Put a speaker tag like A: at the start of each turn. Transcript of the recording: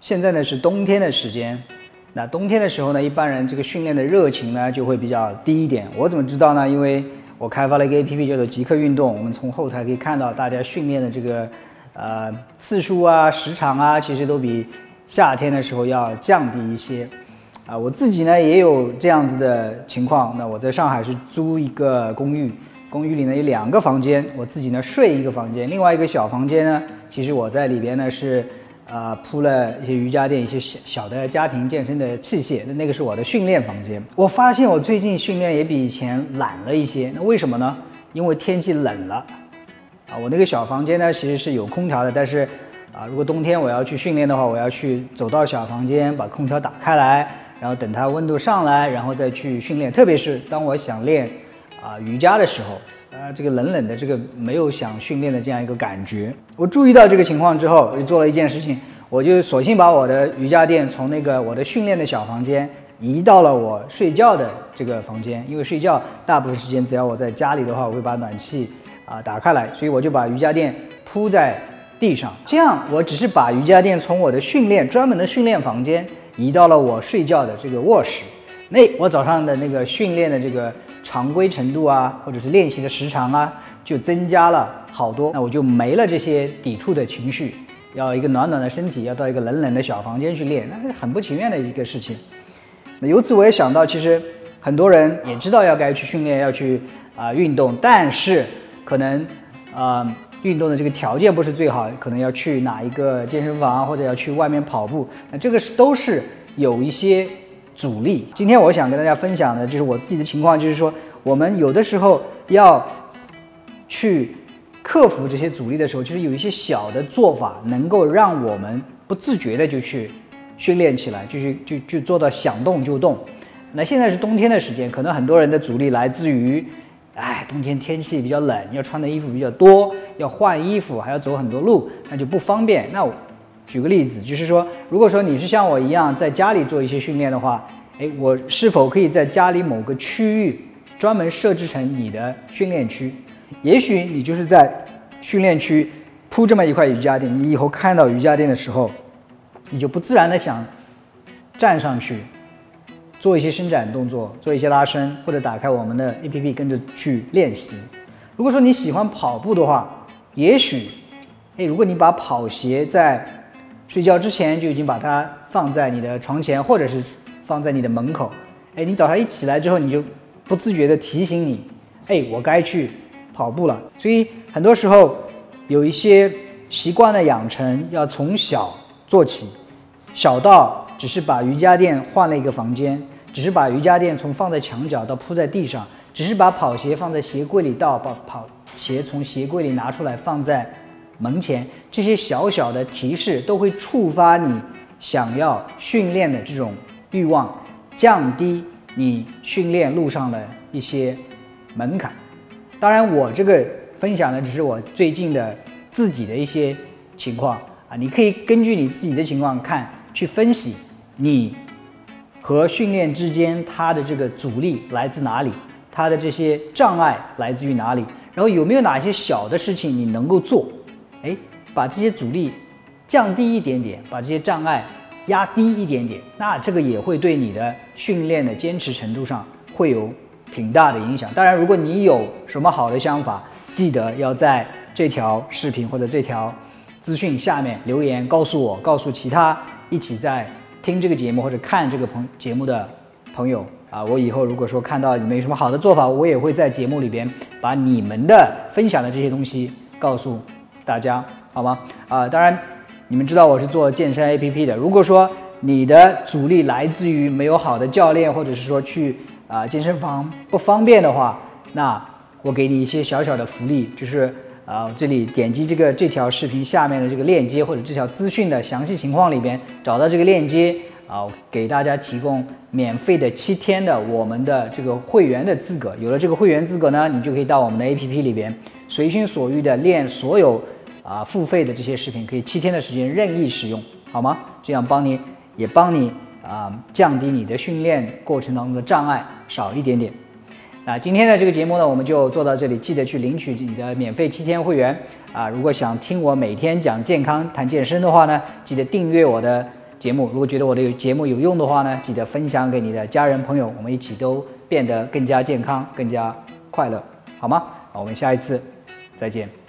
A: 现在呢是冬天的时间，那冬天的时候呢，一般人这个训练的热情呢就会比较低一点。我怎么知道呢？因为我开发了一个 APP 叫做极客运动，我们从后台可以看到大家训练的这个呃次数啊、时长啊，其实都比夏天的时候要降低一些。啊，我自己呢也有这样子的情况。那我在上海是租一个公寓，公寓里呢有两个房间，我自己呢睡一个房间，另外一个小房间呢，其实我在里边呢是。啊，铺了一些瑜伽垫，一些小小的家庭健身的器械。那那个是我的训练房间。我发现我最近训练也比以前懒了一些。那为什么呢？因为天气冷了。啊，我那个小房间呢，其实是有空调的。但是，啊，如果冬天我要去训练的话，我要去走到小房间，把空调打开来，然后等它温度上来，然后再去训练。特别是当我想练啊瑜伽的时候。啊，这个冷冷的，这个没有想训练的这样一个感觉。我注意到这个情况之后，我就做了一件事情，我就索性把我的瑜伽垫从那个我的训练的小房间移到了我睡觉的这个房间。因为睡觉大部分时间只要我在家里的话，我会把暖气啊打开来，所以我就把瑜伽垫铺在地上。这样，我只是把瑜伽垫从我的训练专门的训练房间移到了我睡觉的这个卧室。那我早上的那个训练的这个。常规程度啊，或者是练习的时长啊，就增加了好多。那我就没了这些抵触的情绪，要一个暖暖的身体，要到一个冷冷的小房间去练，那是很不情愿的一个事情。那由此我也想到，其实很多人也知道要该去训练，要去啊运动，但是可能啊运动的这个条件不是最好，可能要去哪一个健身房或者要去外面跑步，那这个是都是有一些。阻力。今天我想跟大家分享的就是我自己的情况，就是说我们有的时候要去克服这些阻力的时候，就是有一些小的做法，能够让我们不自觉的就去训练起来，就去就就做到想动就动。那现在是冬天的时间，可能很多人的阻力来自于，哎，冬天天气比较冷，要穿的衣服比较多，要换衣服，还要走很多路，那就不方便。那。举个例子，就是说，如果说你是像我一样在家里做一些训练的话，哎，我是否可以在家里某个区域专门设置成你的训练区？也许你就是在训练区铺这么一块瑜伽垫，你以后看到瑜伽垫的时候，你就不自然的想站上去做一些伸展动作，做一些拉伸，或者打开我们的 APP 跟着去练习。如果说你喜欢跑步的话，也许，哎，如果你把跑鞋在睡觉之前就已经把它放在你的床前，或者是放在你的门口。哎，你早上一起来之后，你就不自觉地提醒你，哎，我该去跑步了。所以很多时候有一些习惯的养成要从小做起，小到只是把瑜伽垫换了一个房间，只是把瑜伽垫从放在墙角到铺在地上，只是把跑鞋放在鞋柜里到把跑鞋从鞋柜里拿出来放在。门前这些小小的提示都会触发你想要训练的这种欲望，降低你训练路上的一些门槛。当然，我这个分享的只是我最近的自己的一些情况啊，你可以根据你自己的情况看去分析你和训练之间它的这个阻力来自哪里，它的这些障碍来自于哪里，然后有没有哪些小的事情你能够做。哎，把这些阻力降低一点点，把这些障碍压低一点点，那这个也会对你的训练的坚持程度上会有挺大的影响。当然，如果你有什么好的想法，记得要在这条视频或者这条资讯下面留言告诉我，告诉其他一起在听这个节目或者看这个朋节目的朋友啊。我以后如果说看到你们有什么好的做法，我也会在节目里边把你们的分享的这些东西告诉。大家好吗？啊，当然，你们知道我是做健身 APP 的。如果说你的阻力来自于没有好的教练，或者是说去啊健身房不方便的话，那我给你一些小小的福利，就是啊这里点击这个这条视频下面的这个链接，或者这条资讯的详细情况里边找到这个链接啊，给大家提供免费的七天的我们的这个会员的资格。有了这个会员资格呢，你就可以到我们的 APP 里边随心所欲的练所有。啊，付费的这些视频可以七天的时间任意使用，好吗？这样帮你也帮你啊，降低你的训练过程当中的障碍少一点点。那今天的这个节目呢，我们就做到这里。记得去领取你的免费七天会员啊！如果想听我每天讲健康、谈健身的话呢，记得订阅我的节目。如果觉得我的节目有用的话呢，记得分享给你的家人朋友，我们一起都变得更加健康、更加快乐，好吗？我们下一次再见。